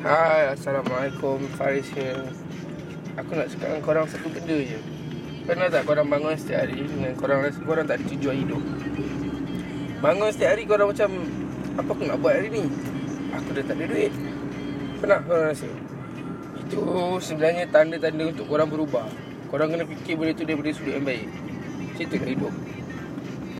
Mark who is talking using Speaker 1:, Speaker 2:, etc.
Speaker 1: Hai, Assalamualaikum. Faris here. Aku nak cakap dengan korang satu benda je. Pernah tak korang bangun setiap hari Dengan korang rasa korang tak ada tujuan hidup? Bangun setiap hari korang macam Apa aku nak buat hari ni? Aku dah tak ada duit. Pernah korang rasa? Itu sebenarnya tanda-tanda untuk korang berubah. Korang kena fikir benda tu daripada sudut yang baik. Cerita lah hidup.